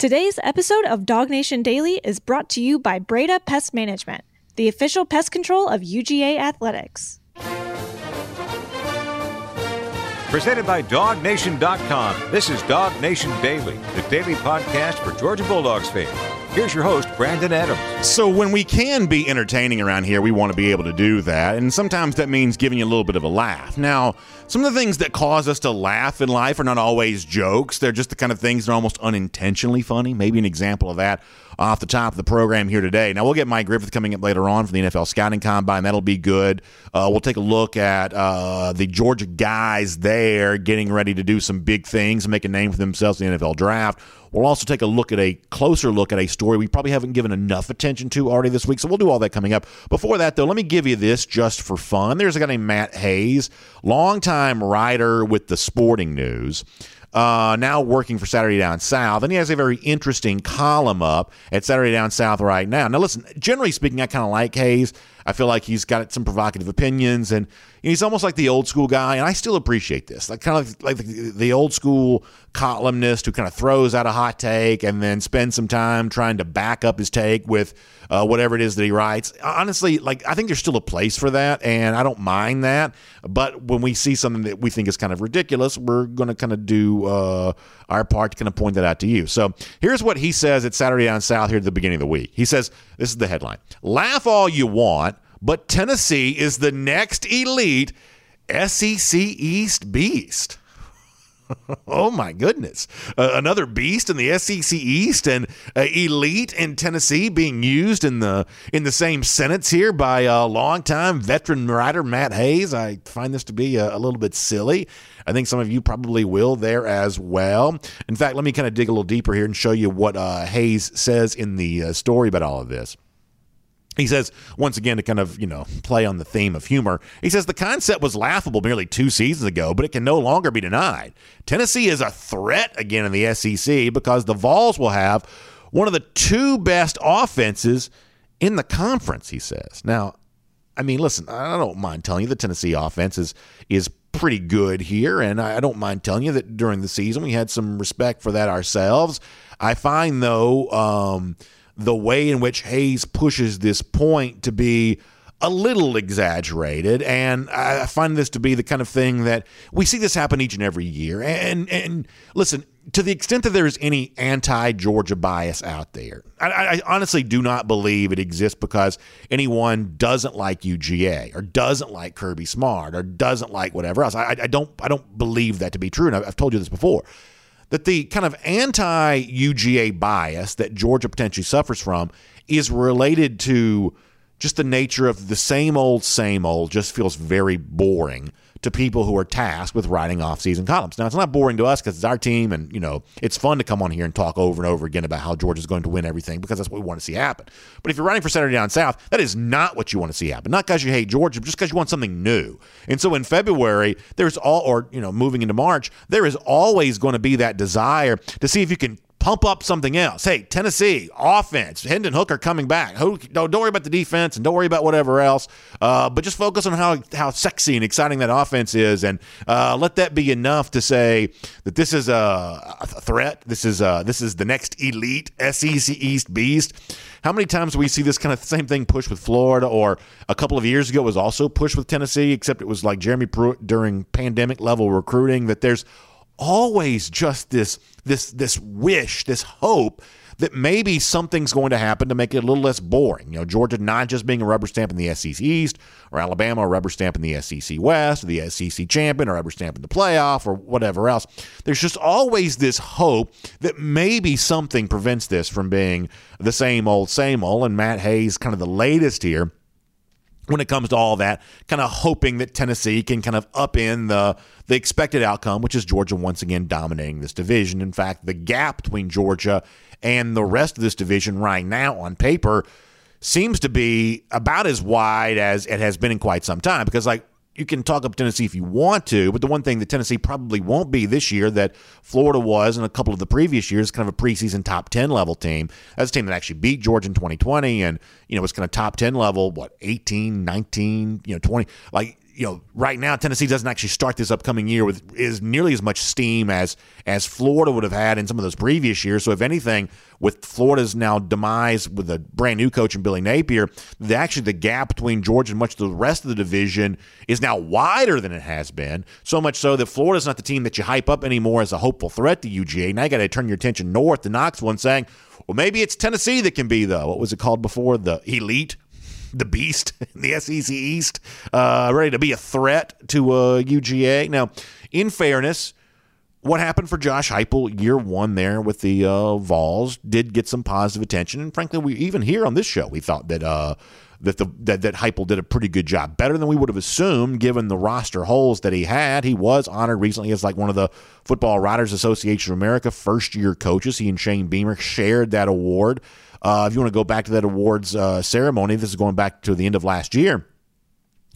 Today's episode of Dog Nation Daily is brought to you by Breda Pest Management, the official pest control of UGA Athletics. Presented by DogNation.com. This is Dog Nation Daily, the daily podcast for Georgia Bulldogs fans. Here's your host, Brandon Adams. So, when we can be entertaining around here, we want to be able to do that. And sometimes that means giving you a little bit of a laugh. Now, some of the things that cause us to laugh in life are not always jokes. They're just the kind of things that are almost unintentionally funny. Maybe an example of that off the top of the program here today. Now, we'll get Mike Griffith coming up later on for the NFL Scouting Combine. That'll be good. Uh, we'll take a look at uh, the Georgia guys there getting ready to do some big things and make a name for themselves in the NFL Draft. We'll also take a look at a closer look at a story we probably haven't given enough attention to already this week. So we'll do all that coming up. Before that, though, let me give you this just for fun. There's a guy named Matt Hayes, longtime writer with the Sporting News. Uh, now working for Saturday Down South, and he has a very interesting column up at Saturday Down South right now. Now, listen, generally speaking, I kind of like Hayes. I feel like he's got some provocative opinions, and he's almost like the old school guy, and I still appreciate this. Like kind of like the, the old school columnist who kind of throws out a hot take and then spends some time trying to back up his take with uh, whatever it is that he writes. Honestly, like I think there's still a place for that, and I don't mind that. But when we see something that we think is kind of ridiculous, we're going to kind of do uh, our part to kind of point that out to you. So here's what he says at Saturday Down South here at the beginning of the week. He says, "This is the headline: Laugh all you want." But Tennessee is the next elite SEC East beast. oh my goodness. Uh, another beast in the SEC East and uh, elite in Tennessee being used in the in the same sentence here by a longtime veteran writer Matt Hayes. I find this to be a, a little bit silly. I think some of you probably will there as well. In fact, let me kind of dig a little deeper here and show you what uh, Hayes says in the uh, story about all of this. He says, once again, to kind of, you know, play on the theme of humor, he says the concept was laughable nearly two seasons ago, but it can no longer be denied. Tennessee is a threat again in the SEC because the Vols will have one of the two best offenses in the conference, he says. Now, I mean, listen, I don't mind telling you the Tennessee offense is, is pretty good here, and I don't mind telling you that during the season we had some respect for that ourselves. I find, though, um, the way in which Hayes pushes this point to be a little exaggerated, and I find this to be the kind of thing that we see this happen each and every year. And and listen, to the extent that there is any anti-Georgia bias out there, I, I honestly do not believe it exists because anyone doesn't like UGA or doesn't like Kirby Smart or doesn't like whatever else. I, I don't I don't believe that to be true, and I've told you this before that the kind of anti UGA bias that Georgia potentially suffers from is related to just the nature of the same old, same old, just feels very boring to people who are tasked with writing off-season columns. Now, it's not boring to us because it's our team, and you know it's fun to come on here and talk over and over again about how Georgia's going to win everything because that's what we want to see happen. But if you're writing for Saturday Down South, that is not what you want to see happen. Not because you hate Georgia, but just because you want something new. And so in February, there's all, or you know, moving into March, there is always going to be that desire to see if you can pump up something else. Hey, Tennessee offense, Hendon Hooker coming back. Who, don't, don't worry about the defense and don't worry about whatever else, uh, but just focus on how how sexy and exciting that offense is, and uh, let that be enough to say that this is a, a threat. This is a, this is the next elite SEC East beast. How many times do we see this kind of same thing pushed with Florida, or a couple of years ago was also pushed with Tennessee, except it was like Jeremy Pruitt during pandemic level recruiting. That there's always just this this this wish, this hope that maybe something's going to happen to make it a little less boring. You know, Georgia not just being a rubber stamp in the SEC East, or Alabama a rubber stamp in the SEC West, or the SEC champion, or rubber stamp in the playoff, or whatever else. There's just always this hope that maybe something prevents this from being the same old, same old. And Matt Hayes, kind of the latest here when it comes to all that, kind of hoping that Tennessee can kind of up in the the expected outcome, which is Georgia once again dominating this division. In fact, the gap between Georgia and the rest of this division right now on paper seems to be about as wide as it has been in quite some time because like you can talk up Tennessee if you want to, but the one thing that Tennessee probably won't be this year that Florida was in a couple of the previous years, kind of a preseason top 10 level team. That's a team that actually beat Georgia in 2020 and, you know, was kind of top 10 level, what, 18, 19, you know, 20. Like, you know, right now Tennessee doesn't actually start this upcoming year with is nearly as much steam as as Florida would have had in some of those previous years. So if anything, with Florida's now demise with a brand new coach and Billy Napier, the, actually the gap between Georgia and much of the rest of the division is now wider than it has been. So much so that Florida's not the team that you hype up anymore as a hopeful threat to UGA. Now you got to turn your attention north to Knoxville and saying, well, maybe it's Tennessee that can be the what was it called before the elite the beast in the SEC East, uh, ready to be a threat to uh, UGA. Now, in fairness, what happened for Josh Heupel year one there with the uh, Vols did get some positive attention, and frankly, we even here on this show we thought that uh, that the that that Heupel did a pretty good job, better than we would have assumed given the roster holes that he had. He was honored recently as like one of the Football Writers Association of America first year coaches. He and Shane Beamer shared that award. Uh, if you want to go back to that awards uh, ceremony, this is going back to the end of last year.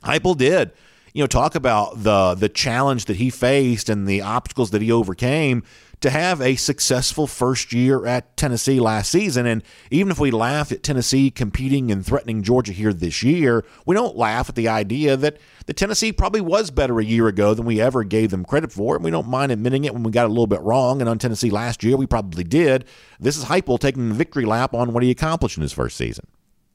Heupel did, you know, talk about the the challenge that he faced and the obstacles that he overcame to have a successful first year at Tennessee last season. And even if we laugh at Tennessee competing and threatening Georgia here this year, we don't laugh at the idea that the Tennessee probably was better a year ago than we ever gave them credit for. And we don't mind admitting it when we got a little bit wrong. And on Tennessee last year, we probably did. This is Heupel taking the victory lap on what he accomplished in his first season.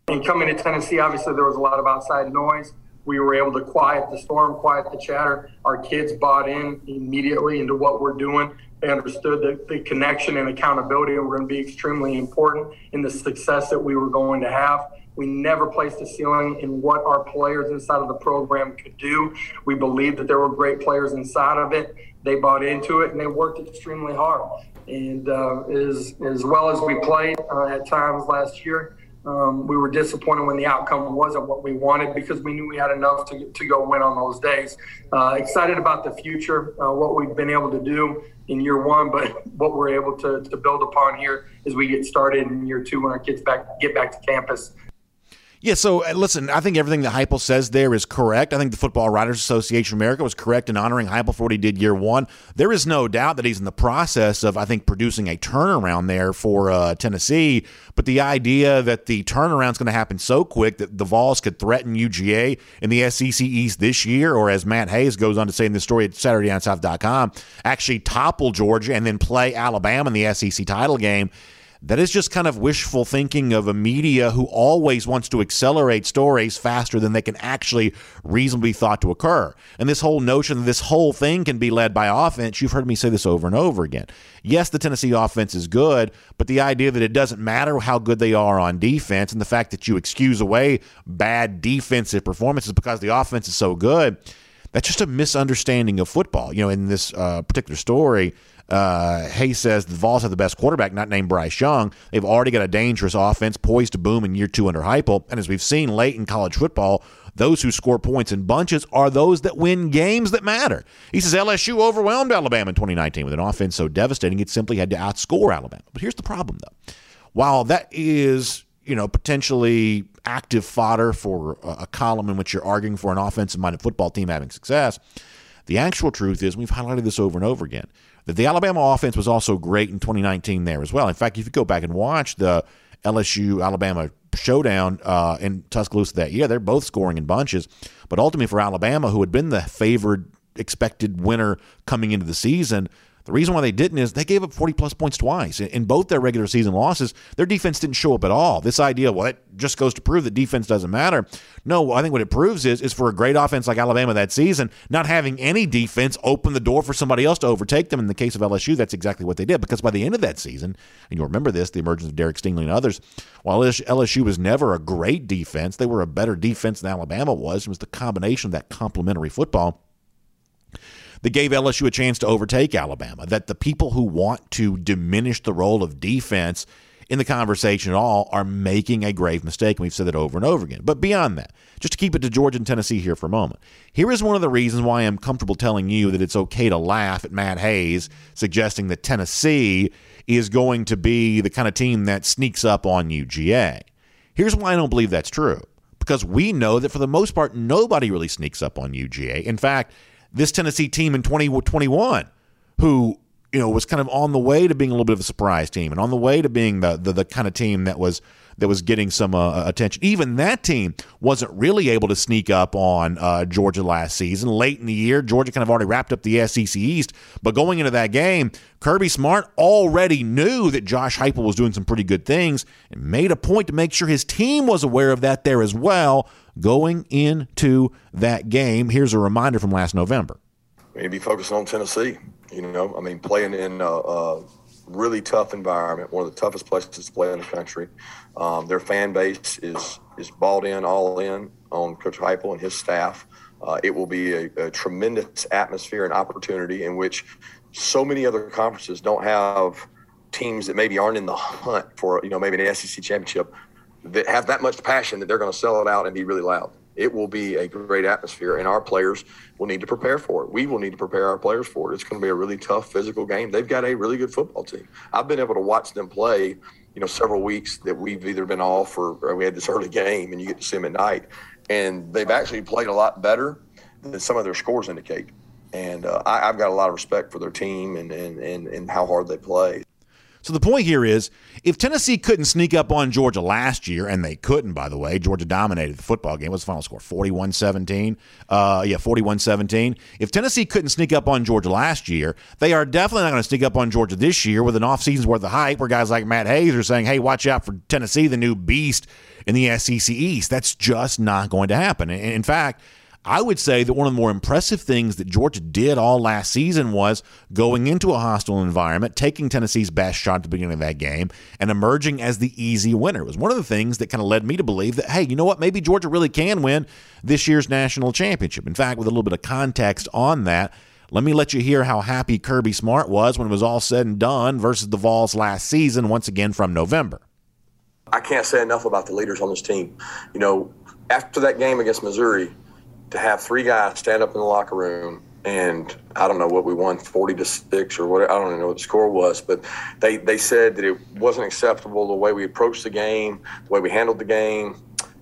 And coming to Tennessee, obviously there was a lot of outside noise we were able to quiet the storm, quiet the chatter. Our kids bought in immediately into what we're doing. They understood that the connection and accountability were going to be extremely important in the success that we were going to have. We never placed a ceiling in what our players inside of the program could do. We believed that there were great players inside of it. They bought into it and they worked extremely hard. And uh, as, as well as we played uh, at times last year, um, we were disappointed when the outcome wasn't what we wanted because we knew we had enough to, to go win on those days. Uh, excited about the future, uh, what we've been able to do in year one, but what we're able to, to build upon here as we get started in year two when our kids back get back to campus yeah, so uh, listen, I think everything that Heupel says there is correct. I think the Football Writers Association of America was correct in honoring Heupel for what he did year one. There is no doubt that he's in the process of, I think, producing a turnaround there for uh, Tennessee. But the idea that the turnaround is going to happen so quick that the Vols could threaten UGA in the SEC East this year, or as Matt Hayes goes on to say in the story at SaturdayDownSouth.com, actually topple Georgia and then play Alabama in the SEC title game that is just kind of wishful thinking of a media who always wants to accelerate stories faster than they can actually reasonably thought to occur. And this whole notion that this whole thing can be led by offense, you've heard me say this over and over again. Yes, the Tennessee offense is good, but the idea that it doesn't matter how good they are on defense and the fact that you excuse away bad defensive performances because the offense is so good, that's just a misunderstanding of football. You know, in this uh, particular story, uh, Hayes says the Vols have the best quarterback, not named Bryce Young. They've already got a dangerous offense poised to boom in year two under Heupel. And as we've seen late in college football, those who score points in bunches are those that win games that matter. He says LSU overwhelmed Alabama in 2019 with an offense so devastating it simply had to outscore Alabama. But here's the problem, though. While that is you know, potentially active fodder for a, column in which you're arguing for an offensive minded football team having success. The actual truth is, we've highlighted this over and over again that the Alabama offense was also great in 2019 there as well. In fact, if you go back and watch the LSU Alabama showdown uh, in Tuscaloosa that year, they're both scoring in bunches. But ultimately, for Alabama, who had been the favored expected winner coming into the season, the reason why they didn't is they gave up 40 plus points twice. In both their regular season losses, their defense didn't show up at all. This idea, well, it just goes to prove that defense doesn't matter. No, I think what it proves is is for a great offense like Alabama that season, not having any defense open the door for somebody else to overtake them. In the case of LSU, that's exactly what they did because by the end of that season, and you'll remember this, the emergence of Derek Stingley and others, while LSU was never a great defense, they were a better defense than Alabama was. It was the combination of that complementary football that gave LSU a chance to overtake Alabama. That the people who want to diminish the role of defense in the conversation at all are making a grave mistake. And we've said that over and over again. But beyond that, just to keep it to Georgia and Tennessee here for a moment, here is one of the reasons why I'm comfortable telling you that it's okay to laugh at Matt Hayes suggesting that Tennessee is going to be the kind of team that sneaks up on UGA. Here's why I don't believe that's true. Because we know that for the most part, nobody really sneaks up on UGA. In fact, this Tennessee team in 2021 who you know was kind of on the way to being a little bit of a surprise team and on the way to being the the, the kind of team that was that was getting some uh, attention. Even that team wasn't really able to sneak up on uh, Georgia last season. Late in the year, Georgia kind of already wrapped up the SEC East, but going into that game, Kirby Smart already knew that Josh Heupel was doing some pretty good things and made a point to make sure his team was aware of that there as well going into that game. Here's a reminder from last November. Maybe focusing on Tennessee. You know, I mean, playing in a, uh really tough environment, one of the toughest places to play in the country. Um, their fan base is is bought in, all in on Coach Heupel and his staff. Uh, it will be a, a, tremendous atmosphere and opportunity in which so many other conferences don't have teams that maybe aren't in the hunt for you know maybe an SEC championship that have that much passion that they're going to sell it out and be really loud it will be a great atmosphere, and our players will need to prepare for it. We will need to prepare our players for it. It's going to be a really tough physical game. They've got a really good football team. I've been able to watch them play, you know, several weeks that we've either been off or, or we had this early game, and you get to see them at night, and they've actually played a lot better than some of their scores indicate. And uh, I, have got a lot of respect for their team and, and, and, and how hard they play. So the point here is if Tennessee couldn't sneak up on Georgia last year, and they couldn't, by the way, Georgia dominated the football game. What's the final score? 41 17. Uh, yeah, 41 17. If Tennessee couldn't sneak up on Georgia last year, they are definitely not going to sneak up on Georgia this year with an offseason's worth of hype where guys like Matt Hayes are saying, hey, watch out for Tennessee, the new beast in the SEC East. That's just not going to happen. In fact, I would say that one of the more impressive things that Georgia did all last season was going into a hostile environment, taking Tennessee's best shot at the beginning of that game, and emerging as the easy winner. It was one of the things that kind of led me to believe that, hey, you know what? Maybe Georgia really can win this year's national championship. In fact, with a little bit of context on that, let me let you hear how happy Kirby Smart was when it was all said and done versus the Vols last season, once again from November. I can't say enough about the leaders on this team. You know, after that game against Missouri, to have three guys stand up in the locker room and I don't know what we won, forty to six or what I don't even know what the score was, but they they said that it wasn't acceptable the way we approached the game, the way we handled the game,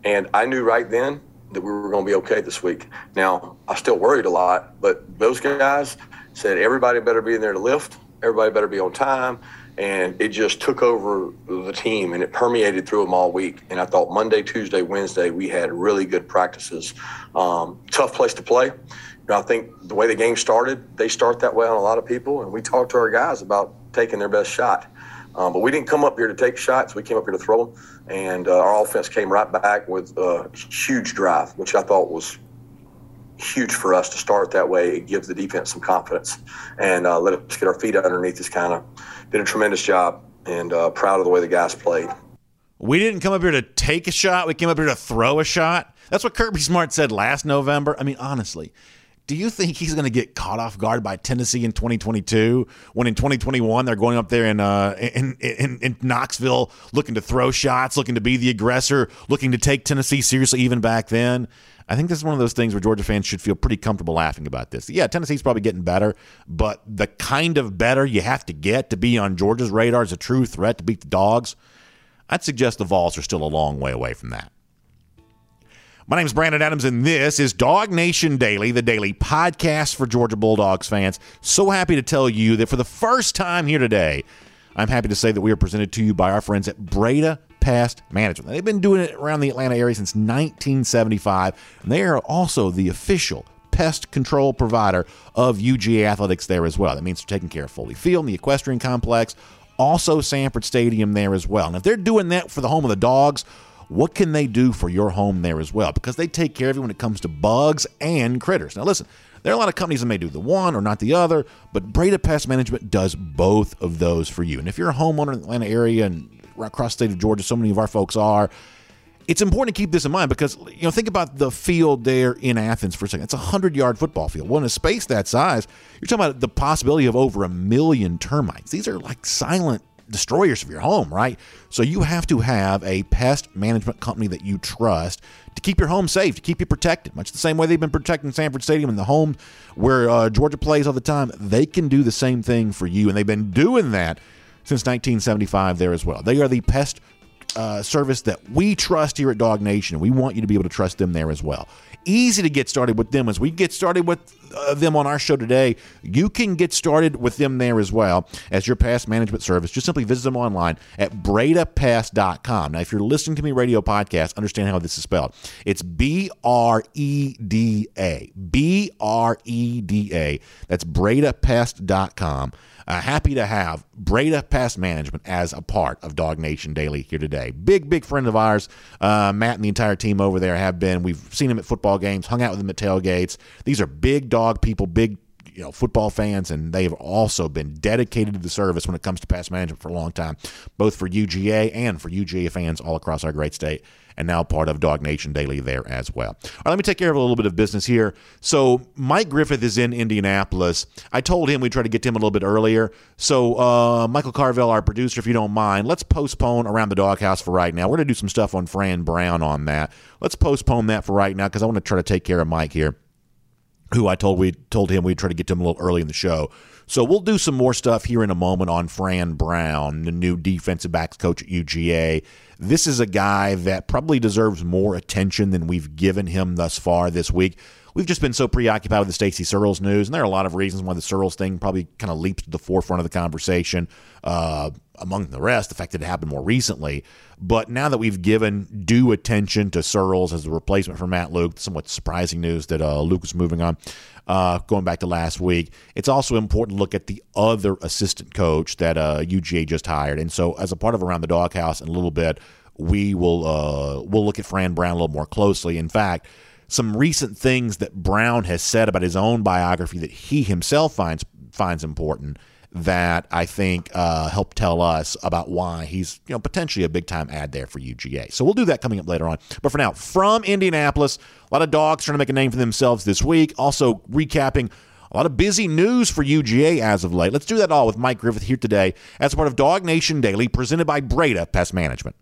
and I knew right then that we were going to be okay this week. Now I still worried a lot, but those guys said everybody better be in there to lift, everybody better be on time, and it just took over the team and it permeated through them all week. And I thought Monday, Tuesday, Wednesday we had really good practices. Um, tough place to play. You know, I think the way the game started, they start that way on a lot of people, and we talked to our guys about taking their best shot. Um, but we didn't come up here to take shots. We came up here to throw them, and uh, our offense came right back with a huge drive, which I thought was huge for us to start that way. It gives the defense some confidence and uh, let us get our feet underneath us kind of did a tremendous job and uh, proud of the way the guys played. We didn't come up here to take a shot. We came up here to throw a shot. That's what Kirby Smart said last November. I mean, honestly, do you think he's going to get caught off guard by Tennessee in 2022 when in 2021 they're going up there in, uh, in, in, in Knoxville looking to throw shots, looking to be the aggressor, looking to take Tennessee seriously even back then? I think this is one of those things where Georgia fans should feel pretty comfortable laughing about this. Yeah, Tennessee's probably getting better, but the kind of better you have to get to be on Georgia's radar as a true threat to beat the dogs, I'd suggest the Vols are still a long way away from that. My name is Brandon Adams, and this is Dog Nation Daily, the daily podcast for Georgia Bulldogs fans. So happy to tell you that for the first time here today, I'm happy to say that we are presented to you by our friends at Breda Pest Management. They've been doing it around the Atlanta area since 1975, and they are also the official pest control provider of UGA Athletics there as well. That means they're taking care of Foley Field and the equestrian complex, also Sanford Stadium there as well. And if they're doing that for the home of the dogs, what can they do for your home there as well? Because they take care of you when it comes to bugs and critters. Now, listen, there are a lot of companies that may do the one or not the other, but Breda Pest Management does both of those for you. And if you're a homeowner in the Atlanta area and across the state of Georgia, so many of our folks are. It's important to keep this in mind because you know think about the field there in Athens for a second. It's a hundred yard football field. Well, in a space that size, you're talking about the possibility of over a million termites. These are like silent destroyers of your home, right? So you have to have a pest management company that you trust to keep your home safe, to keep you protected. Much the same way they've been protecting Sanford Stadium and the home where uh, Georgia plays all the time. They can do the same thing for you, and they've been doing that since 1975 there as well. They are the pest uh, service that we trust here at Dog Nation. We want you to be able to trust them there as well. Easy to get started with them as we get started with uh, them on our show today. You can get started with them there as well as your pest management service. Just simply visit them online at bredapest.com. Now, if you're listening to me radio podcast, understand how this is spelled. It's B R E D A. B R E D A. That's bredapest.com. Uh, happy to have Breda Pest Management as a part of Dog Nation Daily here today. Big, big friend of ours. Uh, Matt and the entire team over there have been. We've seen him at football games, hung out with him at tailgates. These are big dog people, big you know football fans, and they have also been dedicated to the service when it comes to pest management for a long time, both for UGA and for UGA fans all across our great state and now part of Dog Nation Daily there as well. All right, let me take care of a little bit of business here. So Mike Griffith is in Indianapolis. I told him we'd try to get to him a little bit earlier. So uh, Michael Carville, our producer, if you don't mind, let's postpone around the doghouse for right now. We're going to do some stuff on Fran Brown on that. Let's postpone that for right now because I want to try to take care of Mike here who I told we told him we'd try to get to him a little early in the show. So we'll do some more stuff here in a moment on Fran Brown, the new defensive backs coach at UGA. This is a guy that probably deserves more attention than we've given him thus far this week. We've just been so preoccupied with the Stacy Searels news, and there are a lot of reasons why the Searels thing probably kind of leaps to the forefront of the conversation. Uh, among the rest, the fact that it happened more recently. But now that we've given due attention to Searels as a replacement for Matt Luke, somewhat surprising news that uh, Luke is moving on, uh, going back to last week, it's also important to look at the other assistant coach that uh, UGA just hired. And so, as a part of Around the Doghouse in a little bit, we will uh, we'll look at Fran Brown a little more closely. In fact, some recent things that Brown has said about his own biography that he himself finds finds important that I think uh, help tell us about why he's you know potentially a big time ad there for UGA. So we'll do that coming up later on. But for now, from Indianapolis, a lot of dogs trying to make a name for themselves this week. Also recapping a lot of busy news for UGA as of late. Let's do that all with Mike Griffith here today as part of Dog Nation Daily, presented by Breda Pest Management.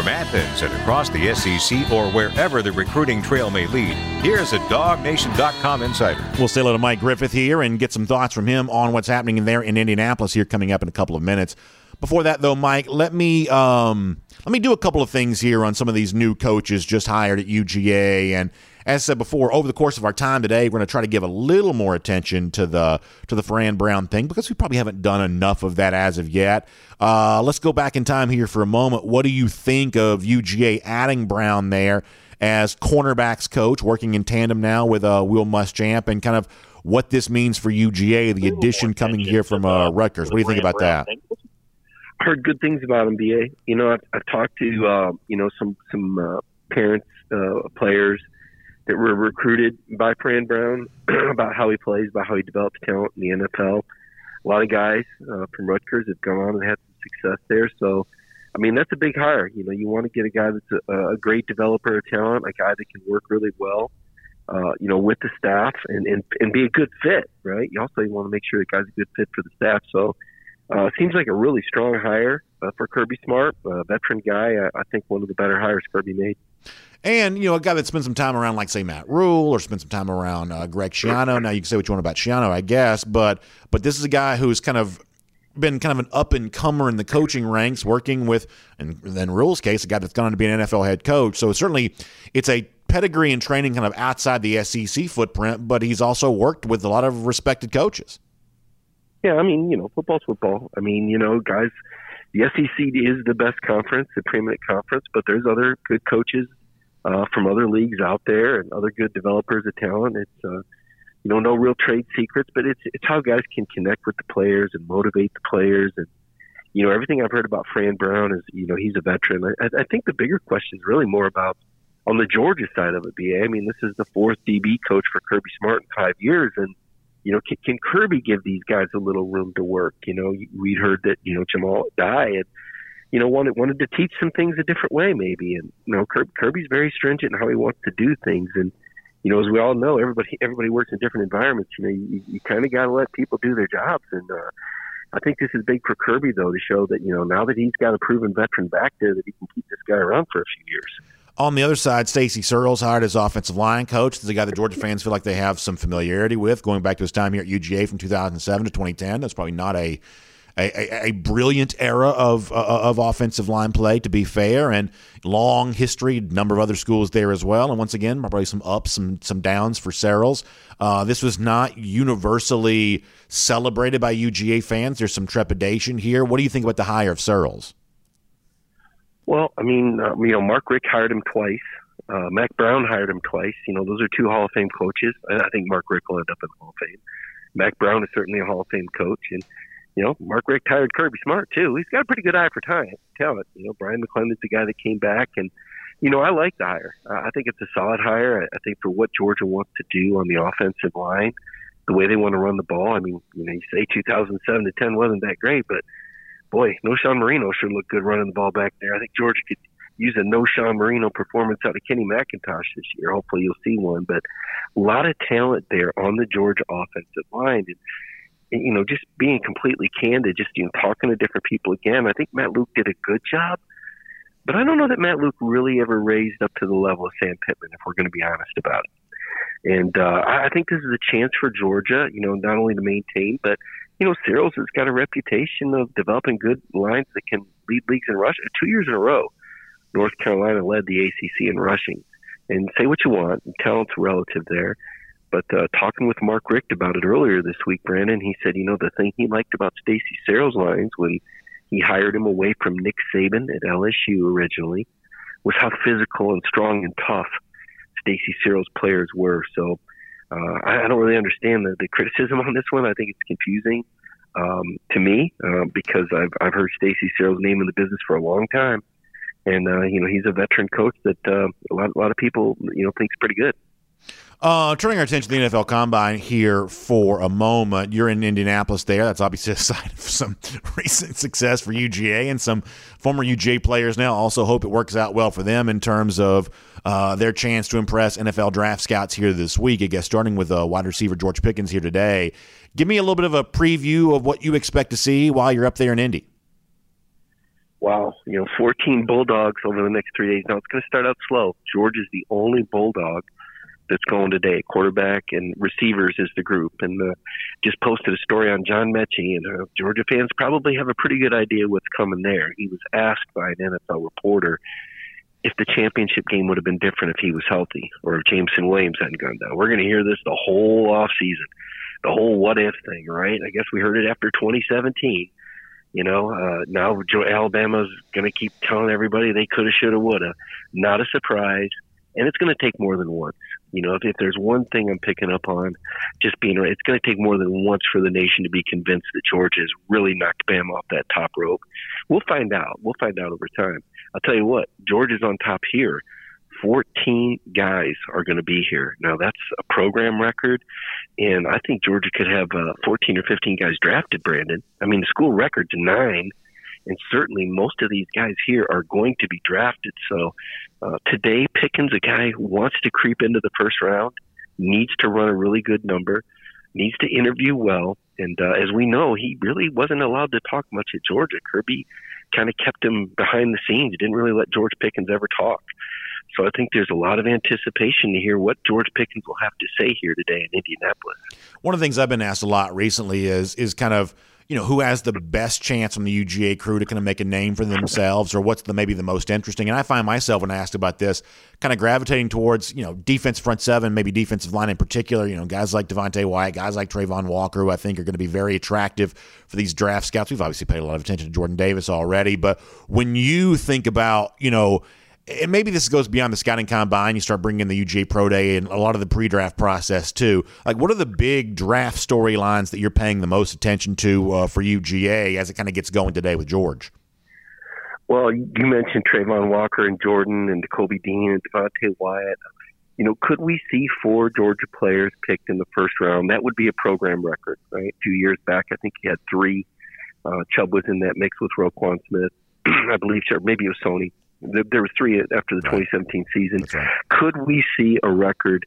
From Athens and across the SEC or wherever the recruiting trail may lead, here's a DogNation.com insider. We'll say hello to Mike Griffith here and get some thoughts from him on what's happening in there in Indianapolis here coming up in a couple of minutes. Before that, though, Mike, let me um, let me do a couple of things here on some of these new coaches just hired at UGA and as I said before, over the course of our time today, we're going to try to give a little more attention to the to the Fran Brown thing because we probably haven't done enough of that as of yet. Uh, let's go back in time here for a moment. What do you think of UGA adding Brown there as cornerbacks coach, working in tandem now with uh, Will Muschamp, and kind of what this means for UGA, the addition coming here from uh, Rutgers? What do you think about that? heard good things about him, BA. You know, I've, I've talked to uh, you know some some uh, parents, uh, players that were recruited by Fran Brown about how he plays, about how he develops talent in the NFL. A lot of guys uh, from Rutgers have gone on and had some success there. So, I mean, that's a big hire. You know, you want to get a guy that's a, a great developer of talent, a guy that can work really well, uh, you know, with the staff and, and, and be a good fit, right? You also want to make sure the guy's a good fit for the staff. So, uh, seems like a really strong hire uh, for Kirby Smart, a veteran guy. I, I think one of the better hires Kirby made. And, you know, a guy that spent some time around, like, say, Matt Rhule, or spent some time around uh, Greg Schiano. Now, you can say what you want about Schiano, I guess, but but this is a guy who's kind of been kind of an up and comer in the coaching ranks, working with, and then Rhule's case, a guy that's gone on to be an NFL head coach. So certainly it's a pedigree and training kind of outside the SEC footprint, but he's also worked with a lot of respected coaches. Yeah, I mean, you know, football's football. I mean, you know, guys, the SEC is the best conference, the preeminent conference, but there's other good coaches uh, from other leagues out there and other good developers of talent. It's uh, you know no real trade secrets, but it's it's how guys can connect with the players and motivate the players and you know everything I've heard about Fran Brown is you know he's a veteran. I, I think the bigger question is really more about on the Georgia side of it. Ba, I mean this is the fourth DB coach for Kirby Smart in five years, and you know can, can Kirby give these guys a little room to work? You know we'd heard that you know Jahmile Addae and you know, wanted wanted to teach some things a different way, maybe. And you know, Kirby's very stringent in how he wants to do things. And you know, as we all know, everybody everybody works in different environments. You know, you, you kind of got to let people do their jobs. And uh, I think this is big for Kirby, though, to show that you know now that he's got a proven veteran back there, that he can keep this guy around for a few years. On the other side, Stacy Searels hired as offensive line coach. This is a guy that Georgia fans feel like they have some familiarity with, going back to his time here at UGA from 2007 to 2010. That's probably not a a, a, brilliant era of uh, of offensive line play. To be fair, and long history, number of other schools there as well. And once again, probably some ups, some some downs for Searels. Uh, this was not universally celebrated by UGA fans. There's some trepidation here. What do you think about the hire of Searels? Well, I mean, uh, you know, Mark Richt hired him twice. Uh, Mack Brown hired him twice. You know, those are two Hall of Fame coaches. I think Mark Richt will end up in the Hall of Fame. Mack Brown is certainly a Hall of Fame coach, and you know, Mark Richt hired Kirby Smart too. He's got a pretty good eye for talent. You know, Bryan McClendon's the guy that came back, and you know, I like the hire. Uh, I think it's a solid hire. I, I think for what Georgia wants to do on the offensive line, the way they want to run the ball. I mean, you know, you say 2007 to 10 wasn't that great, but boy, Knowshon Moreno sure looked good running the ball back there. I think Georgia could use a Knowshon Moreno performance out of Kenny McIntosh this year. Hopefully, you'll see one. But a lot of talent there on the Georgia offensive line, and, and you know, just being completely candid, just you know, talking to different people again. I think Matt Luke did a good job. But I don't know that Matt Luke really ever raised up to the level of Sam Pittman, if we're going to be honest about it. And uh, I think this is a chance for Georgia, you know, not only to maintain, but you know, Searels has got a reputation of developing good lines that can lead leagues in rush. Two years in a row, North Carolina led the ACC in rushing. And say what you want, talent's relative there. But uh, talking with Mark Richt about it earlier this week, Brandon, he said, you know, the thing he liked about Stacy Searels' lines when he hired him away from Nick Saban at LSU originally was how physical and strong and tough Stacy Searels' players were. So uh, I, don't really understand the, the criticism on this one. I think it's confusing um, to me uh, because I've I've heard Stacy Searels' name in the business for a long time, and uh, you know he's a veteran coach that uh, a lot a lot of people you know thinks pretty good. Uh, turning our attention to the NFL Combine here for a moment. You're in Indianapolis there. That's obviously a sign of some recent success for UGA and some former UGA players now. Also, hope it works out well for them in terms of uh, their chance to impress NFL draft scouts here this week. I guess starting with uh, wide receiver George Pickens here today. Give me a little bit of a preview of what you expect to see while you're up there in Indy. Wow, you know, 14 Bulldogs over the next three days. Now it's going to start out slow. George is the only Bulldog – that's going today. Quarterback and receivers is the group. And uh, just posted a story on John Metchie, and uh, Georgia fans probably have a pretty good idea what's coming there. He was asked by an NFL reporter if the championship game would have been different if he was healthy or if Jameson Williams hadn't gone down. We're going to hear this the whole off season, the whole what if thing, right? I guess we heard it after 2017. You know, uh, now Alabama's going to keep telling everybody they could have, should have, would have. Not a surprise and it's going to take more than once. You know, if, if there's one thing I'm picking up on, just being right, it's going to take more than once for the nation to be convinced that Georgia has really knocked Bam off that top rope. We'll find out. We'll find out over time. I'll tell you what, Georgia's on top here. 14 guys are going to be here. Now, that's a program record, and I think Georgia could have uh, 14 or 15 guys drafted, Brandon. I mean, the school record's nine and certainly most of these guys here are going to be drafted. So uh, today, Pickens, a guy who wants to creep into the first round, needs to run a really good number, needs to interview well. And uh, as we know, he really wasn't allowed to talk much at Georgia. Kirby kind of kept him behind the scenes. He didn't really let George Pickens ever talk. So I think there's a lot of anticipation to hear what George Pickens will have to say here today in Indianapolis. One of the things I've been asked a lot recently is is kind of you know, who has the best chance on the UGA crew to kind of make a name for themselves or what's the maybe the most interesting. And I find myself when I asked about this kind of gravitating towards, you know, defense front seven, maybe defensive line in particular, you know, guys like Devonte Wyatt, guys like Travon Walker, who I think are going to be very attractive for these draft scouts. We've obviously paid a lot of attention to Jordan Davis already, but when you think about, you know, and maybe this goes beyond the scouting combine. You start bringing in the UGA Pro Day and a lot of the pre-draft process too. Like, what are the big draft storylines that you're paying the most attention to uh, for UGA as it kind of gets going today with George? Well, you mentioned Travon Walker and Jordan and Kobe Dean and Devonte Wyatt. You know, could we see four Georgia players picked in the first round? That would be a program record, right? Few years back, I think he had three. Uh, Chubb was in that mix with Roquan Smith. I believe, sure, maybe it was Sony there were three after the 2017 season. Right. Could we see a record?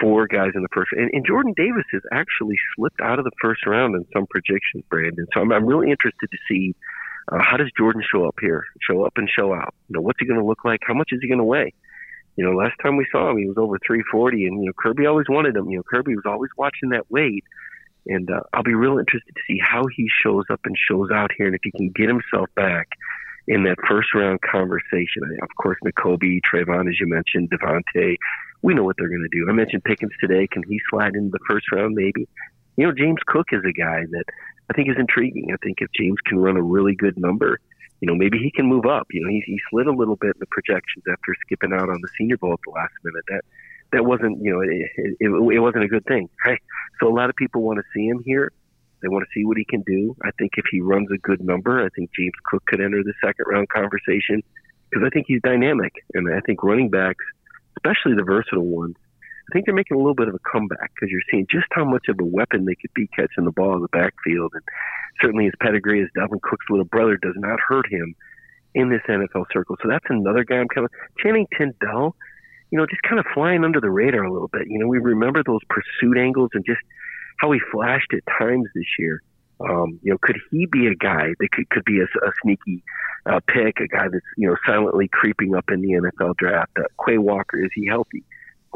Four guys in the first, and, and Jordan Davis has actually slipped out of the first round in some projections, Brandon. So I'm, I'm really interested to see uh, how does Jordan show up here, show up and show out. You know, what's he going to look like? How much is he going to weigh? You know, last time we saw him, he was over 340, and you know, Kirby always wanted him. You know, Kirby was always watching that weight, And uh, I'll be real interested to see how he shows up and shows out here, and if he can get himself back in that first round conversation. Of course, Nakobe, Travon, as you mentioned, Devonte, we know what they're going to do. I mentioned Pickens today. Can he slide into the first round? Maybe. You know, James Cook is a guy that I think is intriguing. I think if James can run a really good number, you know, maybe he can move up. You know, he, he slid a little bit in the projections after skipping out on the Senior Bowl at the last minute. That that wasn't, you know, it, it, it wasn't a good thing. Right? So a lot of people want to see him here. They want to see what he can do. I think if he runs a good number, I think James Cook could enter the second round conversation because I think he's dynamic, and I think running backs, especially the versatile ones, I think they're making a little bit of a comeback because you're seeing just how much of a weapon they could be catching the ball in the backfield, and certainly his pedigree as Dalvin Cook's little brother does not hurt him in this NFL circle. So that's another guy I'm kind of Channing Tindall. You know, just kind of flying under the radar a little bit. You know, we remember those pursuit angles and just how he flashed at times this year. Um, you know, could he be a guy that could, could be a, a sneaky uh, pick, a guy that's, you know, silently creeping up in the NFL draft? Uh, Quay Walker, is he healthy?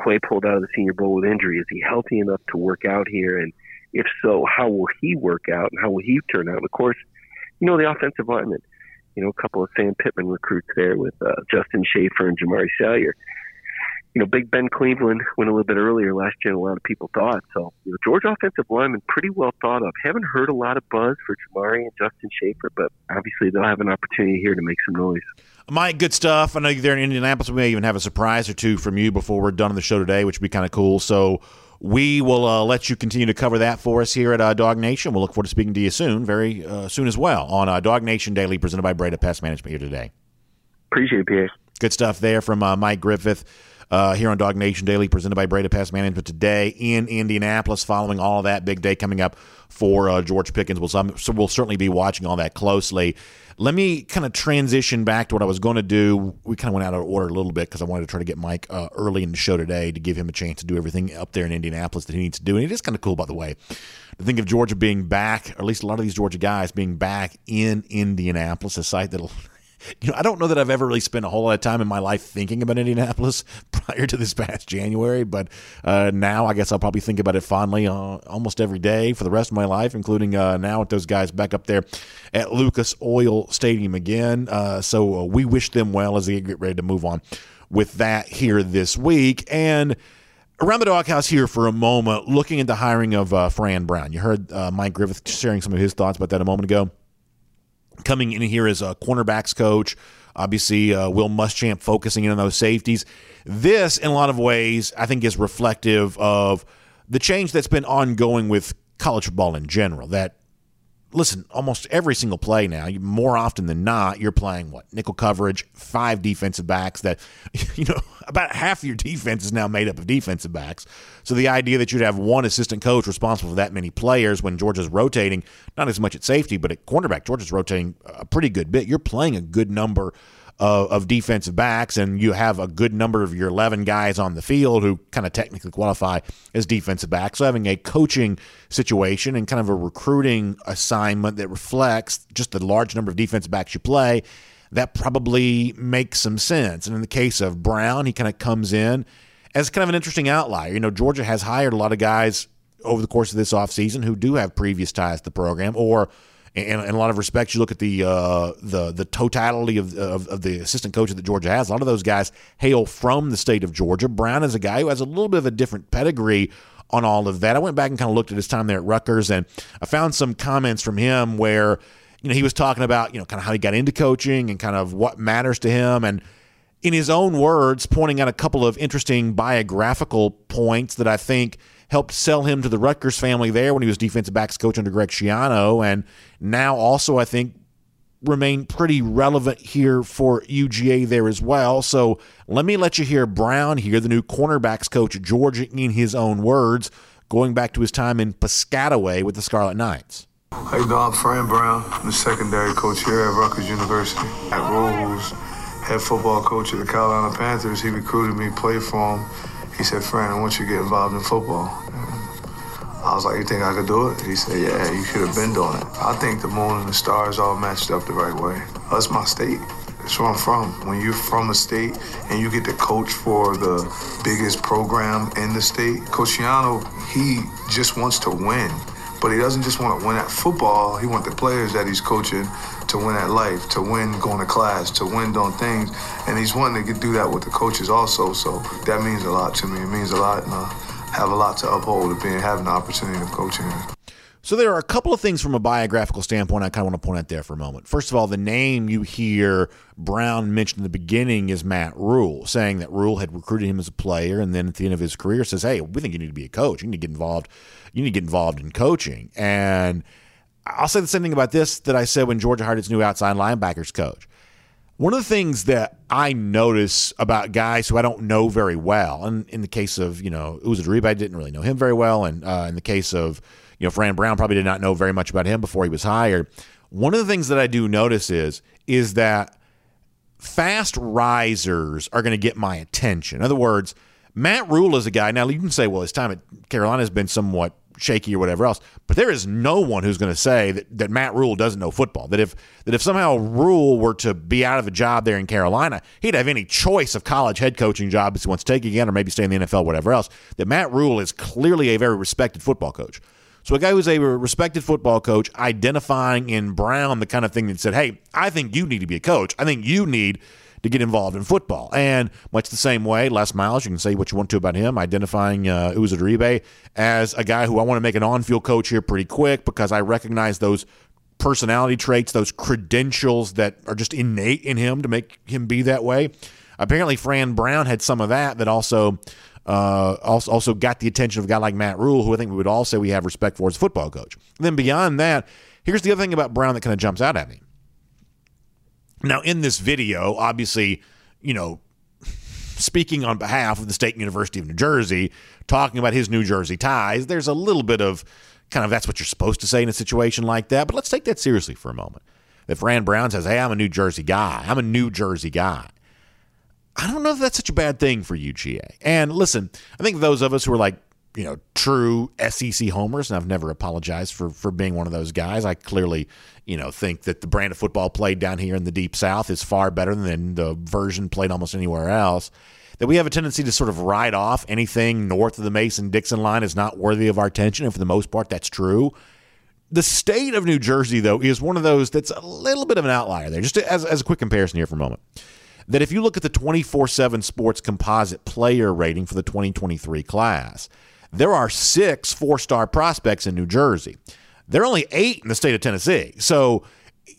Quay pulled out of the Senior Bowl with injury. Is he healthy enough to work out here? And if so, how will he work out and how will he turn out? Of course, you know, the offensive lineman, you know, a couple of Sam Pittman recruits there with uh, Justin Shaffer and Jamaree Salyer you know, Big Ben Cleveland went a little bit earlier last year than a lot of people thought. So, you know, Georgia offensive lineman pretty well thought of. Haven't heard a lot of buzz for Jamaree and Justin Shaffer, but obviously they'll have an opportunity here to make some noise. Mike, good stuff. I know you're there in Indianapolis. We may even have a surprise or two from you before we're done on the show today, which would be kind of cool. So we will uh, let you continue to cover that for us here at uh, Dog Nation. We'll look forward to speaking to you soon, very uh, soon as well, on uh, Dog Nation Daily, presented by Breda Pest Management here today. Appreciate it, Pierre. Good stuff there from uh, Mike Griffith uh, here on Dog Nation Daily, presented by Breda Pest Management today in Indianapolis. Following all of that big day coming up for uh, George Pickens, we'll, so we'll certainly be watching all that closely. Let me kind of transition back to what I was going to do. We kind of went out of order a little bit because I wanted to try to get Mike uh, early in the show today to give him a chance to do everything up there in Indianapolis that he needs to do. And it is kind of cool, by the way, to think of Georgia being back, or at least a lot of these Georgia guys being back in Indianapolis, a site that'll you know, I don't know that I've ever really spent a whole lot of time in my life thinking about Indianapolis prior to this past January, but uh, now I guess I'll probably think about it fondly uh, almost every day for the rest of my life, including uh, now with those guys back up there at Lucas Oil Stadium again. Uh, so uh, we wish them well as they get ready to move on with that here this week. And around the doghouse here for a moment, looking at the hiring of uh, Fran Brown. You heard Mike Griffith sharing some of his thoughts about that a moment ago coming in here as a cornerbacks coach. Obviously, uh, Will Muschamp focusing in on those safeties. This, in a lot of ways, I think is reflective of the change that's been ongoing with college football in general. That listen, almost every single play now, more often than not, you're playing what nickel coverage, five defensive backs. That you know about half your defense is now made up of defensive backs. So the idea that you'd have one assistant coach responsible for that many players when Georgia's rotating, not as much at safety, but at cornerback, Georgia's rotating a pretty good bit. You're playing a good number of, of defensive backs, and you have a good number of your 11 guys on the field who kind of technically qualify as defensive backs. So having a coaching situation and kind of a recruiting assignment that reflects just the large number of defensive backs you play, that probably makes some sense. And in the case of Brown, he kind of comes in as kind of an interesting outlier. You know, Georgia has hired a lot of guys over the course of this offseason who do have previous ties to the program or – in, in a lot of respects, you look at the uh, the the totality of, of, of the assistant coaches that Georgia has. A lot of those guys hail from the state of Georgia. Brown is a guy who has a little bit of a different pedigree on all of that. I went back and kind of looked at his time there at Rutgers, and I found some comments from him where you know he was talking about you know kind of how he got into coaching and kind of what matters to him and in his own words pointing out a couple of interesting biographical points that I think helped sell him to the Rutgers family there when he was defensive backs coach under Greg Schiano, and now also I think remain pretty relevant here for UGA there as well. So let me let you hear Brown here, the new cornerbacks coach at Georgia, in his own words, going back to his time in Piscataway with the Scarlet Knights. Hey, Dog, Fran Brown, I'm the secondary coach here at Rutgers University. At Rose, head football coach of the Carolina Panthers, he recruited me, played for him he said, Fran, I want you to get involved in football. I was like, you think I could do it? He said, yeah, you should have been doing it. I think the moon and the stars all matched up the right way. That's my state. That's where I'm from. When you're from a state and you get to coach for the biggest program in the state, Coach Schiano, he just wants to win. But he doesn't just want to win at football. He wants the players that he's coaching to win at life, to win going to class, to win doing things. And he's wanting to do that with the coaches also. So that means a lot to me. It means a lot. And I have a lot to uphold of being having the opportunity of coaching. So there are a couple of things from a biographical standpoint I kind of want to point out there for a moment. First of all, the name you hear Brown mentioned in the beginning is Matt Rhule, saying that Rule had recruited him as a player, and then at the end of his career says, "Hey, we think you need to be a coach. You need to get involved. You need to get involved in coaching." And I'll say the same thing about this that I said when Georgia hired its new outside linebackers coach. One of the things that I notice about guys who I don't know very well, and in the case of you know Uzo-Diribe, I didn't really know him very well, and uh, in the case of you know, Fran Brown probably did not know very much about him before he was hired. One of the things that I do notice is is that fast risers are going to get my attention. In other words, Matt Rhule is a guy. Now you can say, well, his time at Carolina has been somewhat shaky or whatever else, but there is no one who's going to say that, that Matt Rhule doesn't know football. That if that if somehow Rhule were to be out of a job there in Carolina, he'd have any choice of college head coaching jobs he wants to take again, or maybe stay in the NFL, whatever else. That Matt Rhule is clearly a very respected football coach. So a guy who's a respected football coach identifying in Brown the kind of thing that said, "Hey, I think you need to be a coach. I think you need to get involved in football." And much the same way, Les Miles, you can say what you want to about him, identifying uh, Uzo-Diribe as a guy who I want to make an on-field coach here pretty quick because I recognize those personality traits, those credentials that are just innate in him to make him be that way. Apparently, Fran Brown had some of that that also uh, also, also got the attention of a guy like Matt Rhule, who I think we would all say we have respect for as a football coach. And then beyond that, here's the other thing about Brown that kind of jumps out at me. Now, in this video, obviously, you know, speaking on behalf of the State University of New Jersey, talking about his New Jersey ties, there's a little bit of kind of that's what you're supposed to say in a situation like that. But let's take that seriously for a moment. If Fran Brown says, Hey, I'm a New Jersey guy, I'm a New Jersey guy. I don't know if that's such a bad thing for UGA. And listen, I think those of us who are like, you know, true SEC homers, and I've never apologized for for being one of those guys. I clearly, you know, think that the brand of football played down here in the deep south is far better than the version played almost anywhere else. That we have a tendency to sort of write off anything north of the Mason Dixon line is not worthy of our attention, and for the most part, that's true. The state of New Jersey, though, is one of those that's a little bit of an outlier there. Just as, as a quick comparison here for a moment that if you look at the 24 7 sports composite player rating for the 2023 class, there are six four star prospects in New Jersey. There are only eight in the state of Tennessee. So,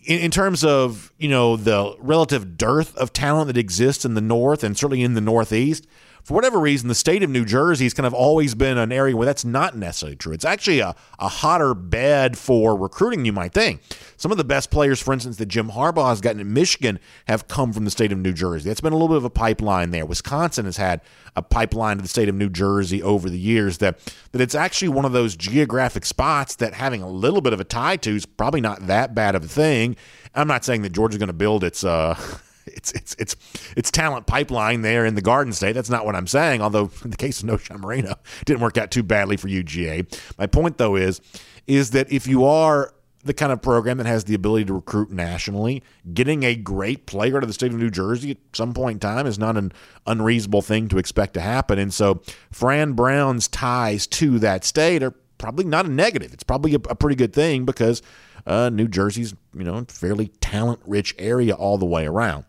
in, in, terms of you know the relative dearth of talent that exists in the North and certainly in the Northeast, for whatever reason, the state of New Jersey has kind of always been an area where that's not necessarily true. It's actually a, a hotter bed for recruiting, you might think. Some of the best players, for instance, that Jim Harbaugh has gotten in Michigan have come from the state of New Jersey. That's been a little bit of a pipeline there. Wisconsin has had a pipeline to the state of New Jersey over the years that, that it's actually one of those geographic spots that having a little bit of a tie to is probably not that bad of a thing. I'm not saying that Georgia's going to build its uh, it's it's it's it's talent pipeline there in the Garden State. That's not what I'm saying. Although in the case of Knowshon Moreno, didn't work out too badly for UGA. My point though is is that if you are the kind of program that has the ability to recruit nationally, getting a great player to the state of New Jersey at some point in time is not an unreasonable thing to expect to happen. And so Fran Brown's ties to that state are probably not a negative. It's probably a, a pretty good thing because uh, New Jersey's, you know, fairly talent rich area all the way around.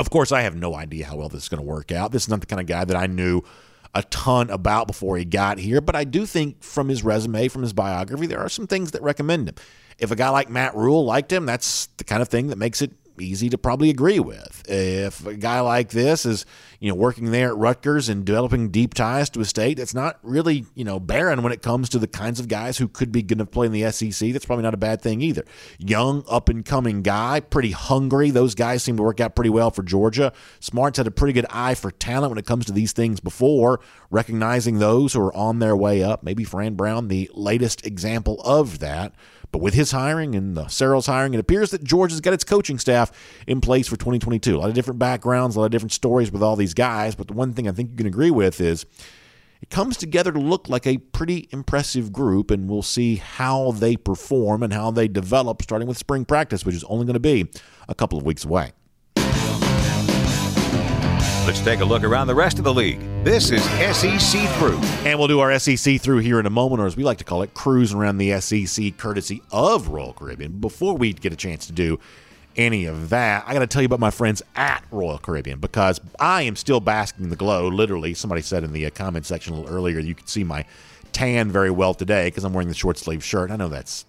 Of course, I have no idea how well this is going to work out. This is not the kind of guy that I knew a ton about before he got here, but I do think from his resume, from his biography, there are some things that recommend him. If a guy like Matt Rhule liked him, that's the kind of thing that makes it easy to probably agree with. If a guy like this is, you know, working there at Rutgers and developing deep ties to a state that's not really, you know, barren when it comes to the kinds of guys who could be going to play in the SEC, that's probably not a bad thing either. Young, up and coming guy, pretty hungry. Those guys seem to work out pretty well for Georgia. Smart's had a pretty good eye for talent when it comes to these things before, recognizing those who are on their way up. Maybe Fran Brown, the latest example of that. But with his hiring and the Searels hiring, it appears that Georgia's got its coaching staff in place for 2022. A lot of different backgrounds, a lot of different stories with all these guys. But the one thing I think you can agree with is it comes together to look like a pretty impressive group, and we'll see how they perform and how they develop starting with spring practice, which is only going to be a couple of weeks away. Let's take a look around the rest of the league. This is SEC Through. And we'll do our SEC through here in a moment, or as we like to call it, cruising around the SEC courtesy of Royal Caribbean. Before we get a chance to do any of that, I got to tell you about my friends at Royal Caribbean because I am still basking in the glow. Literally, somebody said in the uh, comment section a little earlier, you can see my tan very well today because I'm wearing the short sleeve shirt. I know that's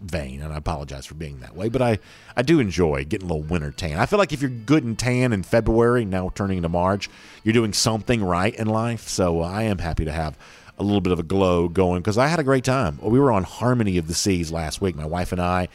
vain, and I apologize for being that way, but I, I do enjoy getting a little winter tan. I feel like if you're good and tan in February, now turning into March, you're doing something right in life. So uh, I am happy to have a little bit of a glow going because I had a great time. We were on Harmony of the Seas last week, my wife and I,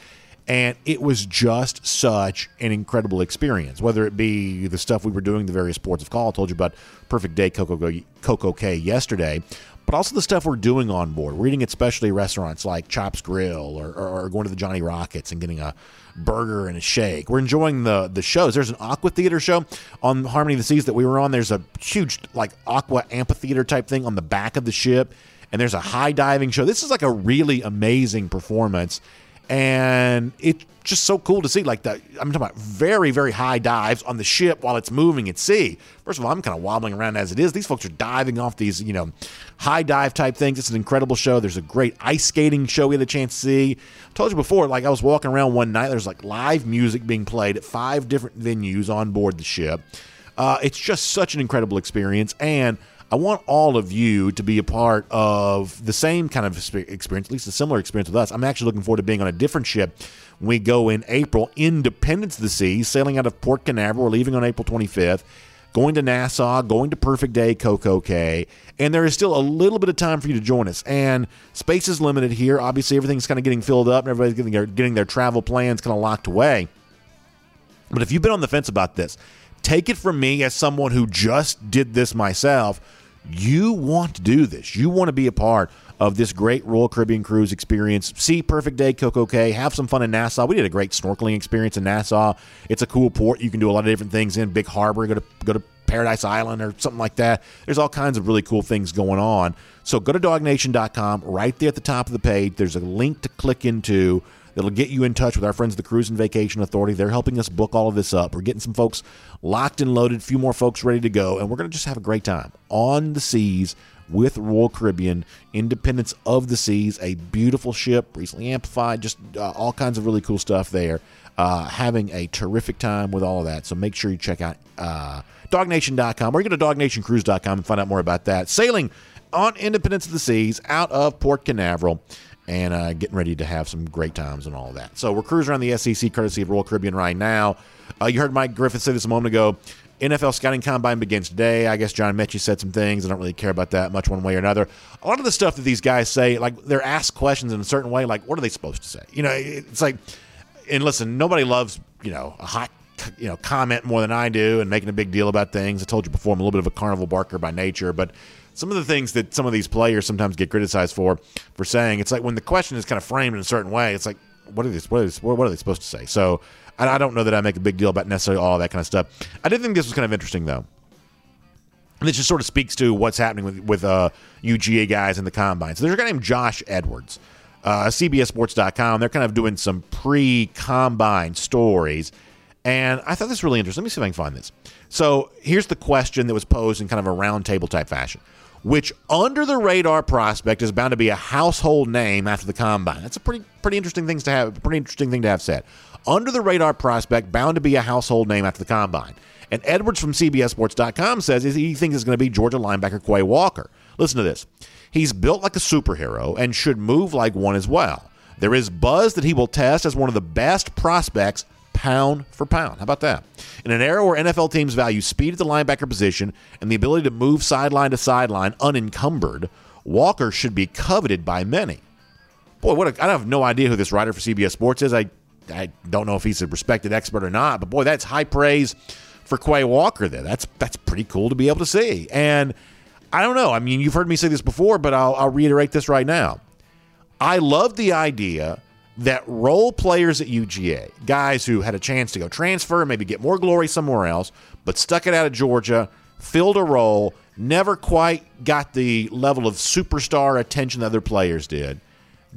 and it was just such an incredible experience. Whether it be the stuff we were doing, the various ports of call, I told you about Perfect Day Coco, Coco Cay yesterday, but also the stuff we're doing on board. We're eating at specialty restaurants like Chops Grill or, or, or, going to the Johnny Rockets and getting a burger and a shake. We're enjoying the the shows. There's an aqua theater show on Harmony of the Seas that we were on. There's a huge like aqua amphitheater type thing on the back of the ship, and there's a high diving show. This is like a really amazing performance and it's just so cool to see. Like the, I'm talking about very, very high dives on the ship while it's moving at sea. First of all, I'm kind of wobbling around as it is. These folks are diving off these, you know, high dive type things. It's an incredible show. There's a great ice skating show we had a chance to see. I told you before, like I was walking around one night. There's like live music being played at five different venues on board the ship. Uh, it's just such an incredible experience, and I want all of you to be a part of the same kind of experience, at least a similar experience with us. I'm actually looking forward to being on a different ship when we go in April, Independence of the Seas, sailing out of Port Canaveral. We're leaving on April 25th, going to Nassau, going to Perfect Day, Coco Cay, and there is still a little bit of time for you to join us. And space is limited here. Obviously, everything's kind of getting filled up, and everybody's getting their, getting their travel plans kind of locked away. But if you've been on the fence about this, take it from me as someone who just did this myself. You want to do this. You want to be a part of this great Royal Caribbean cruise experience. See Perfect Day, Coco Cay. Have some fun in Nassau. We did a great snorkeling experience in Nassau. It's a cool port. You can do a lot of different things in Big Harbor. Go to go to Paradise Island or something like that. There's all kinds of really cool things going on. So go to dawgnation.com. Right there at the top of the page, there's a link to click into that'll get you in touch with our friends the Cruise and Vacation Authority. They're helping us book all of this up. We're getting some folks locked and loaded, a few more folks ready to go, and we're going to just have a great time on the seas with Royal Caribbean, Independence of the Seas, a beautiful ship, recently amplified, just uh, all kinds of really cool stuff there. Uh, having a terrific time with all of that. So make sure you check out uh, dawgnation.com or you go to dognationcruise.com and find out more about that. Sailing on Independence of the Seas out of Port Canaveral and uh, getting ready to have some great times and all that. So we're cruising around the SEC courtesy of Royal Caribbean right now. Uh, you heard Mike Griffith say this a moment ago. NFL scouting combine begins today. I guess John Metchie said some things. I don't really care about that much one way or another. A lot of the stuff that these guys say, like they're asked questions in a certain way, like what are they supposed to say? You know, it's like, and listen, nobody loves you know a hot you know comment more than I do and making a big deal about things. I told you before I'm a little bit of a carnival barker by nature, but some of the things that some of these players sometimes get criticized for for saying it's like when the question is kind of framed in a certain way it's like what are they what are they, what are they supposed to say? So I, I don't know that I make a big deal about necessarily all that kind of stuff. I did think this was kind of interesting though. And this just sort of speaks to what's happening with with uh, UGA guys in the combine. So there's a guy named Josh Edwards uh, CBSSports.com they're kind of doing some pre-combine stories and I thought this was really interesting. Let me see if I can find this. So here's the question that was posed in kind of a roundtable type fashion which under the radar prospect is bound to be a household name after the combine. That's a pretty pretty interesting thing to have. Pretty interesting thing to have said. Under the radar prospect bound to be a household name after the combine. And Edwards from CBSSports.com says he thinks it's going to be Georgia linebacker Quay Walker. Listen to this. He's built like a superhero and should move like one as well. There is buzz that he will test as one of the best prospects pound for pound. How about that? In an era where NFL teams value speed at the linebacker position and the ability to move sideline to sideline unencumbered, Walker should be coveted by many. Boy, what a, I have no idea who this writer for CBS Sports is. I I don't know if he's a respected expert or not, but boy, that's high praise for Quay Walker there. That's that's pretty cool to be able to see. And I don't know. I mean, you've heard me say this before, but I'll, I'll reiterate this right now. I love the idea that role players at UGA, guys who had a chance to go transfer, maybe get more glory somewhere else, but stuck it out of Georgia, filled a role, never quite got the level of superstar attention that other players did.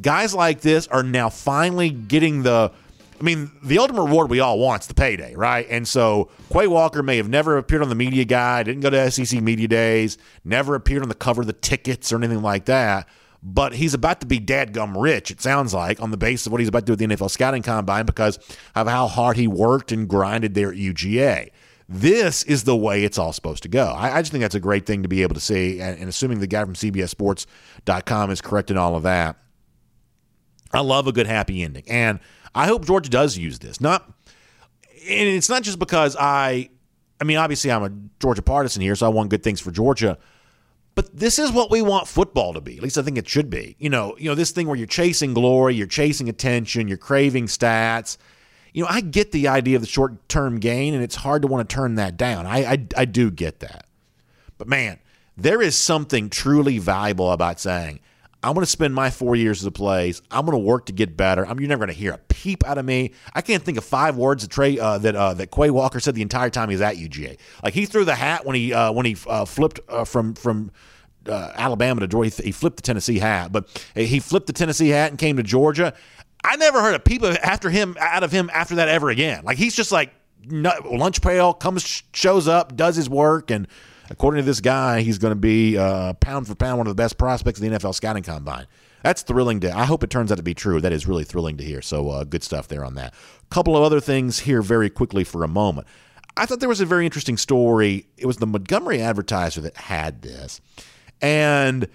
Guys like this are now finally getting the I mean, the ultimate reward we all want is the payday, right? And so Quay Walker may have never appeared on the media guide, didn't go to SEC media days, never appeared on the cover of the tickets or anything like that. But he's about to be dadgum rich, it sounds like, on the basis of what he's about to do with the NFL scouting combine because of how hard he worked and grinded there at UGA. This is the way it's all supposed to go. I, I just think that's a great thing to be able to see. And, and assuming the guy from CBSSports.com is correct in all of that, I love a good happy ending. And I hope Georgia does use this. Not, and it's not just because I, I mean, obviously I'm a Georgia partisan here, so I want good things for Georgia. But this is what we want football to be. At least I think it should be. You know, you know this thing where you're chasing glory, you're chasing attention, you're craving stats you know, I get the idea of the short term gain, and it's hard to want to turn that down. I, I, I do get that. But man, there is something truly valuable about saying, I'm going to spend my four years as a plays. I'm going to work to get better. I'm, you're never going to hear a peep out of me. I can't think of five words that Trey uh, that uh, that Quay Walker said the entire time he was at UGA. Like he threw the hat when he uh, when he uh, flipped uh, from from uh, Alabama to Georgia. He flipped the Tennessee hat, but he flipped the Tennessee hat and came to Georgia. I never heard of people after him out of him after that ever again. Like he's just like lunch pail comes shows up, does his work, and according to this guy, he's going to be uh, pound for pound one of the best prospects in the NFL scouting combine. That's thrilling to. I hope it turns out to be true. That is really thrilling to hear. So uh, good stuff there on that. A couple of other things here very quickly for a moment. I thought there was a very interesting story. It was the Montgomery Advertiser that had this, and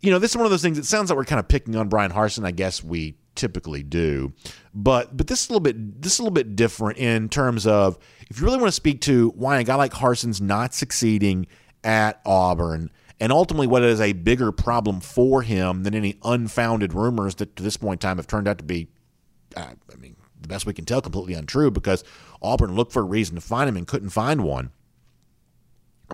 you know this is one of those things. It sounds like we're kind of picking on Brian Harsin. I guess we typically do. But but this is a little bit this is a little bit different in terms of if you really want to speak to why a guy like Harsin's not succeeding at Auburn and ultimately what is a bigger problem for him than any unfounded rumors that to this point in time have turned out to be uh, I mean the best we can tell completely untrue because Auburn looked for a reason to find him and couldn't find one.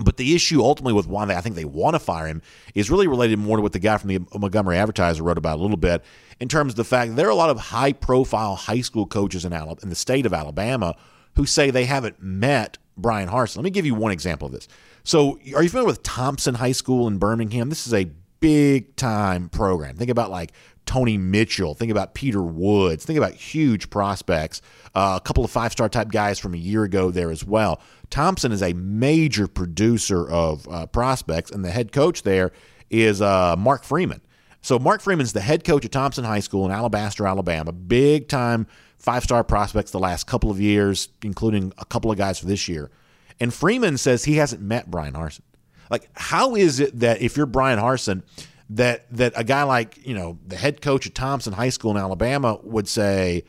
But the issue ultimately with why they, I think they want to fire him is really related more to what the guy from the Montgomery Advertiser wrote about a little bit in terms of the fact there are a lot of high profile high school coaches in, Alabama, in the state of Alabama who say they haven't met Brian Harsin. Let me give you one example of this. So, are you familiar with Thompson High School in Birmingham? This is a big time program. Think about like Tony Mitchell. Think about Peter Woods. Think about huge prospects. Uh, a couple of five star type guys from a year ago there as well. Thompson is a major producer of uh, prospects, and the head coach there is uh, Mark Freeman. So Mark Freeman's the head coach at Thompson High School in Alabaster, Alabama. Big time five star prospects the last couple of years, including a couple of guys for this year. And Freeman says he hasn't met Brian Harsin. Like, how is it that if you're Brian Harsin, that that a guy like you know the head coach at Thompson High School in Alabama would say,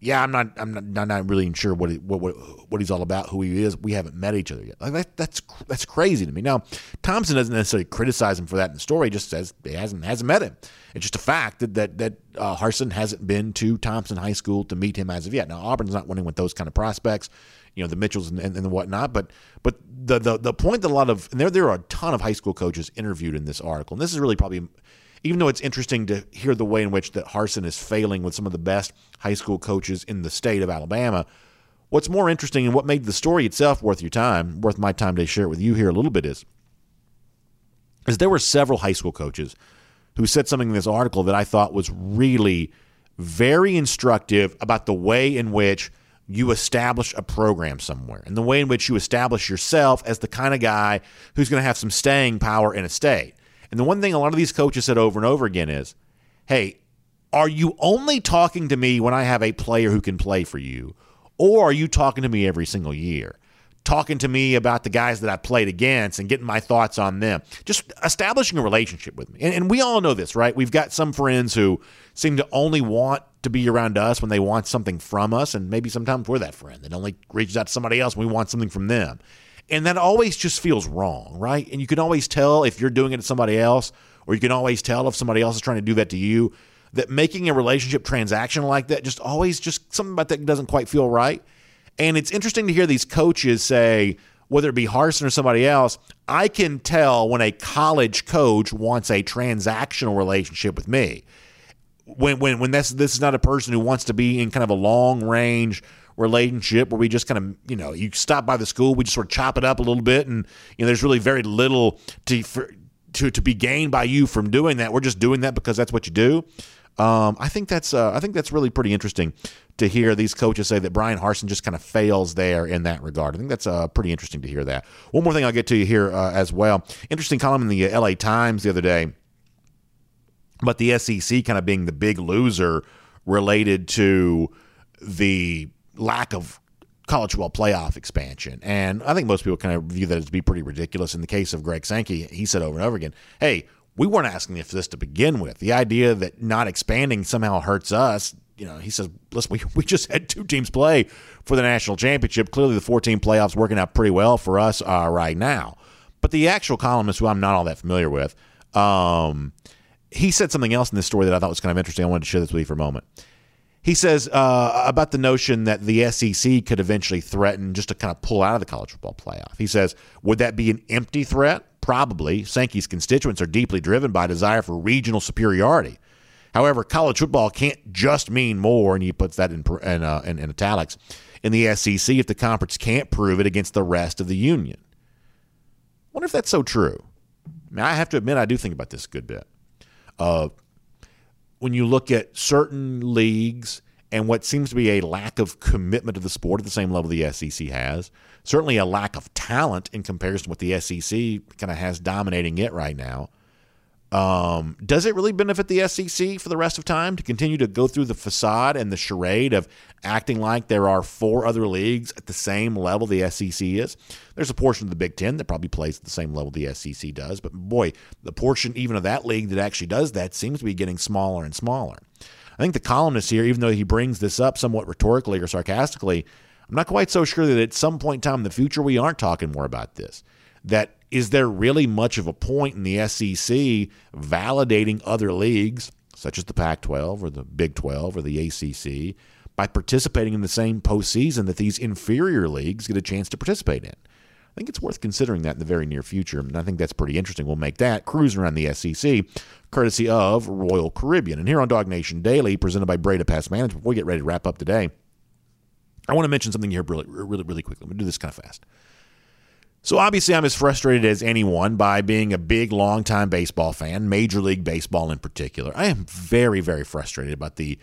"Yeah, I'm not, I'm not, not really sure what, what what what he's all about, who he is. We haven't met each other yet." Like that, that's that's crazy to me. Now, Thompson doesn't necessarily criticize him for that in the story; he just says he hasn't hasn't met him. It's just a fact that that that uh, Harsin hasn't been to Thompson High School to meet him as of yet. Now, Auburn's not winning with those kind of prospects you know the Mitchells and, and, and whatnot. But but the, the the point that a lot of and there there are a ton of high school coaches interviewed in this article, and this is really probably even though it's interesting to hear the way in which that Harsin is failing with some of the best high school coaches in the state of Alabama. What's more interesting and what made the story itself worth your time, worth my time to share it with you here a little bit is, is there were several high school coaches who said something in this article that I thought was really very instructive about the way in which you establish a program somewhere and the way in which you establish yourself as the kind of guy who's going to have some staying power in a state. And the one thing a lot of these coaches said over and over again is, hey, are you only talking to me when I have a player who can play for you? Or are you talking to me every single year? talking to me about the guys that I played against and getting my thoughts on them. Just establishing a relationship with me. And, and, we all know this, right? We've got some friends who seem to only want to be around us when they want something from us. And maybe sometimes we're that friend that only reaches out to somebody else when we want something from them. And that always just feels wrong, right? And you can always tell if you're doing it to somebody else, or you can always tell if somebody else is trying to do that to you. That making a relationship transaction like that just always just something about that doesn't quite feel right. And it's interesting to hear these coaches say, whether it be Harsin or somebody else, I can tell when a college coach wants a transactional relationship with me. When when when this this is not a person who wants to be in kind of a long range relationship where we just kind of you know you stop by the school, we just sort of chop it up a little bit, and you know there's really very little to for, to to be gained by you from doing that. We're just doing that because that's what you do. Um, I think that's uh, I think that's really pretty interesting to hear these coaches say that Brian Harsin just kind of fails there in that regard. I think that's uh, pretty interesting to hear that. One more thing I'll get to you here uh, as well. Interesting column in the uh, LA Times the other day but the SEC kind of being the big loser related to the lack of college football playoff expansion. And I think most people kind of view that as be pretty ridiculous. In the case of Greg Sankey, he said over and over again, hey, we weren't asking for this to begin with. The idea that not expanding somehow hurts us, you know, he says, listen, we, we just had two teams play for the national championship. Clearly, the 14 playoffs working out pretty well for us uh, right now. But the actual columnist, who I'm not all that familiar with, um, he said something else in this story that I thought was kind of interesting. I wanted to share this with you for a moment. He says uh, about the notion that the SEC could eventually threaten just to kind of pull out of the college football playoff. He says, would that be an empty threat? Probably. Sankey's constituents are deeply driven by a desire for regional superiority. However, college football can't just mean more, and he puts that in, in, uh, in, in italics, in the SEC if the conference can't prove it against the rest of the union. wonder if that's so true. I, mean, I have to admit, I do think about this a good bit. Uh, when you look at certain leagues and what seems to be a lack of commitment to the sport at the same level the SEC has, certainly a lack of talent in comparison to what the SEC kind of has dominating it right now. Um, does it really benefit the SEC for the rest of time to continue to go through the facade and the charade of acting like there are four other leagues at the same level the SEC is? There's a portion of the Big Ten that probably plays at the same level the SEC does, but boy, the portion even of that league that actually does that seems to be getting smaller and smaller. I think the columnist here, even though he brings this up somewhat rhetorically or sarcastically, I'm not quite so sure that at some point in time in the future we aren't talking more about this. That is there really much of a point in the SEC validating other leagues, such as the Pac 12 or the Big 12 or the ACC, by participating in the same postseason that these inferior leagues get a chance to participate in? I think it's worth considering that in the very near future, and I think that's pretty interesting. We'll make that cruising around the SEC, courtesy of Royal Caribbean. And here on DawgNation Daily, presented by Breda Pest Management, before we get ready to wrap up today, I want to mention something here really, really, really quickly. I'm going to do this kind of fast. So obviously, I'm as frustrated as anyone by being a big, long-time baseball fan, Major League Baseball in particular. I am very, very frustrated about the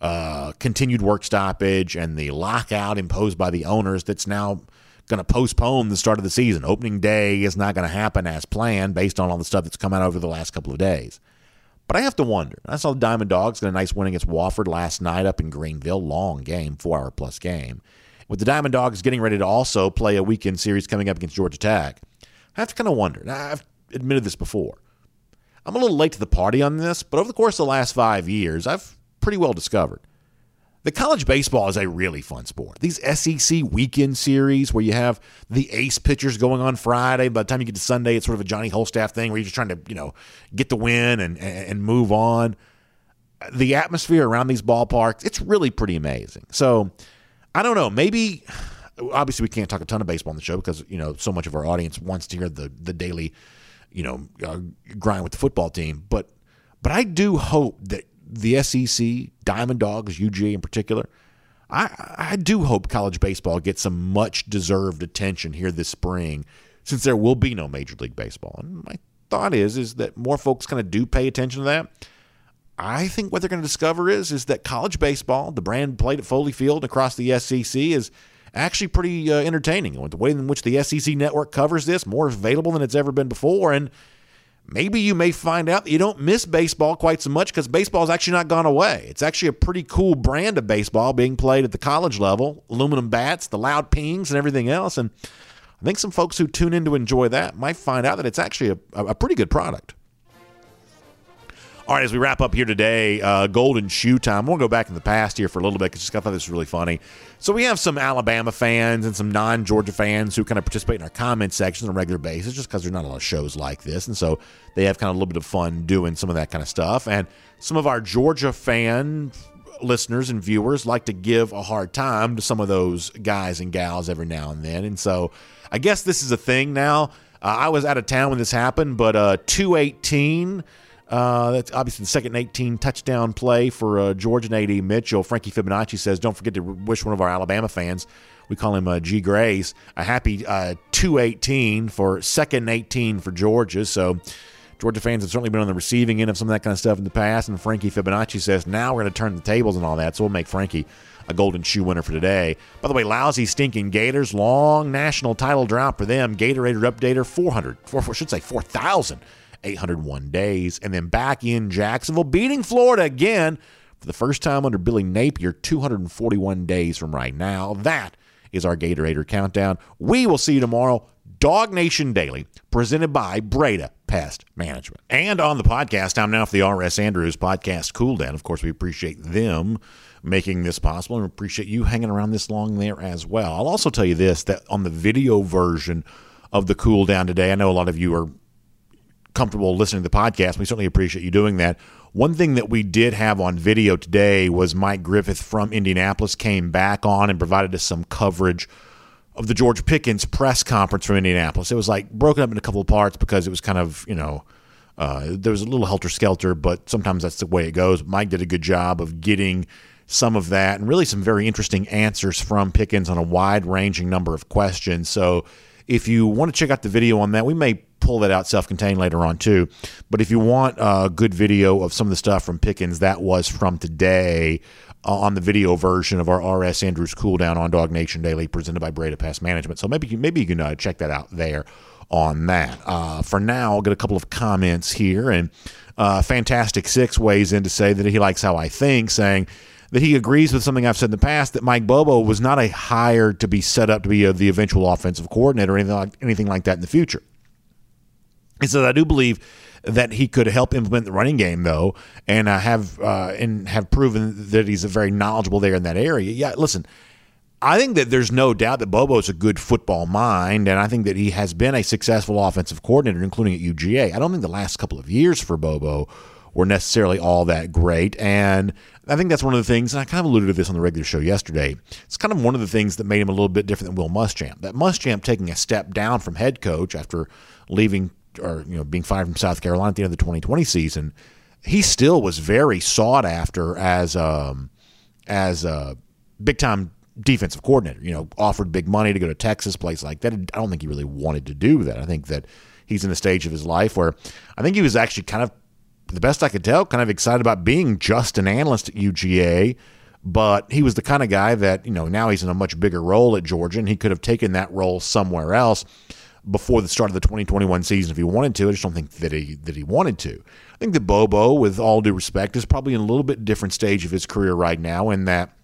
uh, continued work stoppage and the lockout imposed by the owners that's now going to postpone the start of the season. Opening day is not going to happen as planned based on all the stuff that's come out over the last couple of days. But I have to wonder. I saw the Diamond Dawgs get a nice win against Wofford last night up in Greenville. Long game, four hour plus game with the Diamond Dawgs getting ready to also play a weekend series coming up against Georgia Tech, I have to kind of wonder. I've admitted this before. I'm a little late to the party on this, but over the course of the last five years, I've pretty well discovered the college baseball is a really fun sport. These SEC weekend series where you have the ace pitchers going on Friday. By the time you get to Sunday, it's sort of a Johnny Holstaff thing where you're just trying to, you know, get the win and and move on. The atmosphere around these ballparks, it's really pretty amazing. So I don't know. Maybe obviously we can't talk a ton of baseball on the show because you know so much of our audience wants to hear the the daily, you know, uh, grind with the football team. But but I do hope that the SEC, Diamond Dawgs, UGA in particular, I I do hope college baseball gets some much deserved attention here this spring, since there will be no Major League Baseball. And my thought is is that more folks kind of do pay attention to that I think what they're going to discover is is that college baseball, the brand played at Foley Field across the SEC, is actually pretty uh, entertaining. The way in which the SEC network covers this, more available than it's ever been before, and maybe you may find out that you don't miss baseball quite so much because baseball has actually not gone away. It's actually a pretty cool brand of baseball being played at the college level, aluminum bats, the loud pings, and everything else, and I think some folks who tune in to enjoy that might find out that it's actually a, a pretty good product. All right, as we wrap up here today, uh, Golden Shoe time. We'll go back in the past here for a little bit because I thought this was really funny. So we have some Alabama fans and some non-Georgia fans who kind of participate in our comment sections on a regular basis, just because there's not a lot of shows like this, and so they have kind of a little bit of fun doing some of that kind of stuff. And some of our Georgia fan listeners and viewers like to give a hard time to some of those guys and gals every now and then, and so I guess this is a thing now. Uh, I was out of town when this happened, but uh, 218 uh, that's obviously the second 18 touchdown play for uh, Georgia A.D. Mitchell. Frankie Fibonacci says, don't forget to wish one of our Alabama fans, we call him uh, G. Grace, a happy uh, 218 for second 18 for Georgia. So Georgia fans have certainly been on the receiving end of some of that kind of stuff in the past. And Frankie Fibonacci says now we're going to turn the tables and all that. So we'll make Frankie a golden shoe winner for today. By the way, lousy, stinking Gators, long national title drought for them. Gatorade updater 400, 4, should say 4,801 days. And then back in Jacksonville, beating Florida again for the first time under Billy Napier, 241 days from right now. That is our Gatorator countdown. We will see you tomorrow. DawgNation Daily, presented by Breda Pest Management. And on the podcast, I'm now for the R.S. Andrews podcast Cool Down. Of course, we appreciate them making this possible and appreciate you hanging around this long there as well. I'll also tell you this that on the video version of the Cool Down today, I know a lot of you are comfortable listening to the podcast. We certainly appreciate you doing that. One thing that we did have on video today was Mike Griffith from Indianapolis came back on and provided us some coverage of the George Pickens press conference from Indianapolis. It was like broken up in a couple of parts because it was kind of, you know, uh, there was a little helter skelter, but sometimes that's the way it goes. Mike did a good job of getting some of that and really some very interesting answers from Pickens on a wide ranging number of questions. So if you want to check out the video on that, we may pull that out self contained later on too. But if you want a good video of some of the stuff from Pickens, that was from today uh, on the video version of our RS Andrews Cool Down on DawgNation Daily presented by Breda Pest Management. So maybe, maybe you can uh, check that out there on that. Uh, for now, I'll get a couple of comments here. And uh, Fantastic Six weighs in to say that he likes how I think, saying, that he agrees with something I've said in the past that Mike Bobo was not a hire to be set up to be a, the eventual offensive coordinator or anything like, anything like that in the future. He said, I do believe that he could help implement the running game, though, and uh, have uh, and have proven that he's a very knowledgeable there in that area. Yeah, listen, I think that there's no doubt that Bobo is a good football mind, and I think that he has been a successful offensive coordinator, including at UGA. I don't think the last couple of years for Bobo were necessarily all that great, and I think that's one of the things, and I kind of alluded to this on the regular show yesterday. It's kind of one of the things that made him a little bit different than Will Muschamp. That Muschamp taking a step down from head coach after leaving or you know being fired from South Carolina at the end of the 2020 season, he still was very sought after as um, as a big time defensive coordinator. You know, offered big money to go to Texas, place like that. I don't think he really wanted to do that. I think that he's in a stage of his life where I think he was actually kind of the best I could tell, kind of excited about being just an analyst at UGA. But he was the kind of guy that, you know, now he's in a much bigger role at Georgia, and he could have taken that role somewhere else before the start of the 2021 season if he wanted to. I just don't think that he that he wanted to. I think that Bobo, with all due respect, is probably in a little bit different stage of his career right now, in that,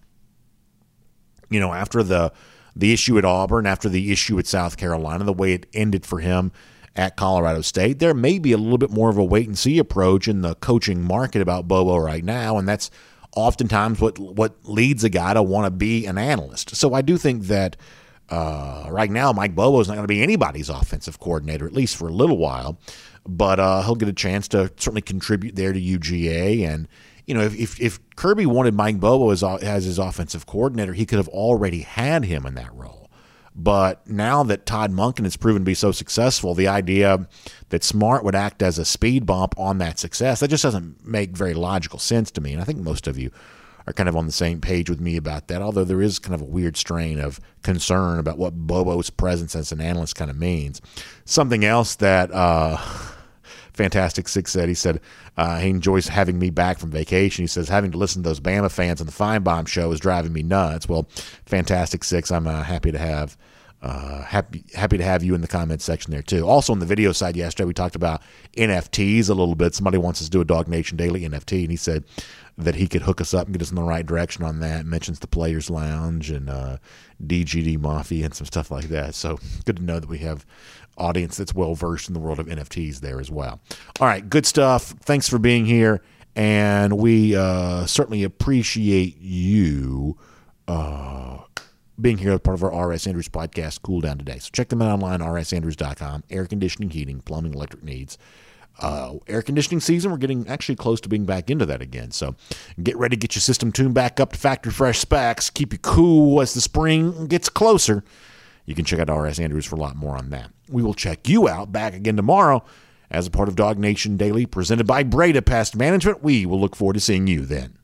you know, after the the issue at Auburn, after the issue at South Carolina, the way it ended for him at Colorado State. There may be a little bit more of a wait and see approach in the coaching market about Bobo right now, and that's oftentimes what what leads a guy to want to be an analyst. So I do think that uh, right now Mike Bobo is not going to be anybody's offensive coordinator at least for a little while, but uh, he'll get a chance to certainly contribute there to UGA and. You know, if, if, if Kirby wanted Mike Bobo as, as his offensive coordinator, he could have already had him in that role. But now that Todd Monken has proven to be so successful, the idea that Smart would act as a speed bump on that success, that just doesn't make very logical sense to me. And I think most of you are kind of on the same page with me about that, although there is kind of a weird strain of concern about what Bobo's presence as an analyst kind of means. Something else that uh, Fantastic Six said, he said uh, he enjoys having me back from vacation. He says having to listen to those Bama fans on the Finebaum show is driving me nuts. Well, Fantastic Six, I'm uh, happy to have uh, happy happy to have you in the comments section there too. Also on the video side yesterday, we talked about NFTs a little bit. Somebody wants us to do a DawgNation Daily NFT, and he said that he could hook us up and get us in the right direction on that. Mentions the Players Lounge and uh, DGD Mafia and some stuff like that. So good to know that we have audience that's well versed in the world of NFTs there as well. All right, good stuff. Thanks for being here, and we uh, certainly appreciate you. Uh, being here as part of our RS Andrews podcast, Cool Down Today. So check them out online, rsandrews.com. Air conditioning, heating, plumbing, electric needs. Uh, air conditioning season, we're getting actually close to being back into that again. So get ready to get your system tuned back up to factory fresh specs. Keep you cool as the spring gets closer. You can check out RS Andrews for a lot more on that. We will check you out back again tomorrow as a part of DawgNation Daily, presented by Breda Pest Management. We will look forward to seeing you then.